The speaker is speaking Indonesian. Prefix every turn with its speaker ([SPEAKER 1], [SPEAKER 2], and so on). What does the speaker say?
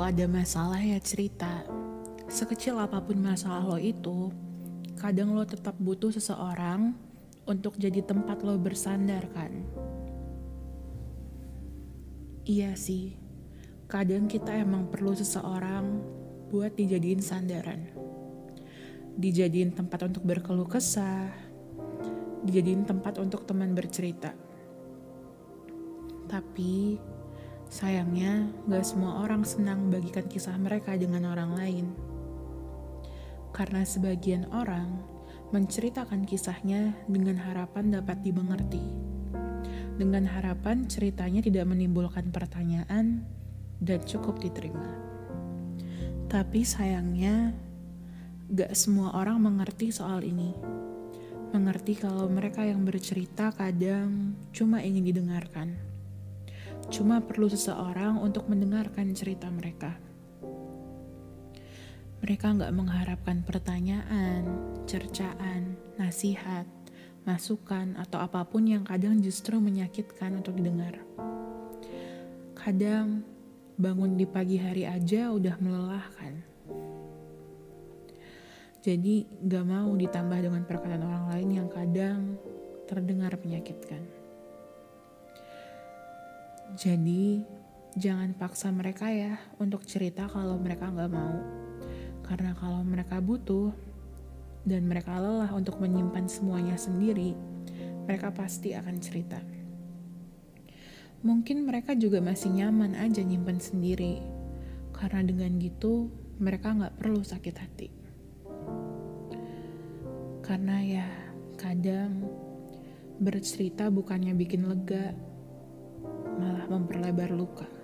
[SPEAKER 1] ada masalah ya cerita. Sekecil apa pun masalah lo itu, kadang lo tetap butuh seseorang untuk jadi tempat lo bersandar kan. Iya sih, kadang kita emang perlu seseorang buat dijadiin sandaran. Dijadiin tempat untuk berkeluh kesah, dijadiin tempat untuk teman bercerita. Tapi sayangnya gak semua orang senang bagikan kisah mereka dengan orang lain. Karena sebagian orang menceritakan kisahnya dengan harapan dapat dimengerti. Dengan harapan ceritanya tidak menimbulkan pertanyaan dan cukup diterima. Tapi sayangnya, gak semua orang mengerti soal ini. Mengerti kalau mereka yang bercerita kadang cuma ingin didengarkan. Cuma perlu seseorang untuk mendengarkan cerita mereka. Mereka nggak mengharapkan pertanyaan, cercaan, nasihat, masukan, atau apa pun yang kadang justru menyakitkan untuk didengar. Kadang bangun di pagi hari aja udah melelahkan. Jadi gak mau ditambah dengan perkataan orang lain yang kadang terdengar menyakitkan. Jadi jangan paksa mereka ya untuk cerita kalau mereka gak mau. Karena kalau mereka butuh dan mereka lelah untuk menyimpan semuanya sendiri, mereka pasti akan cerita. Mungkin mereka juga masih nyaman aja nyimpen sendiri, karena dengan gitu mereka nggak perlu sakit hati. Karena ya kadang bercerita bukannya bikin lega, malah memperlebar luka.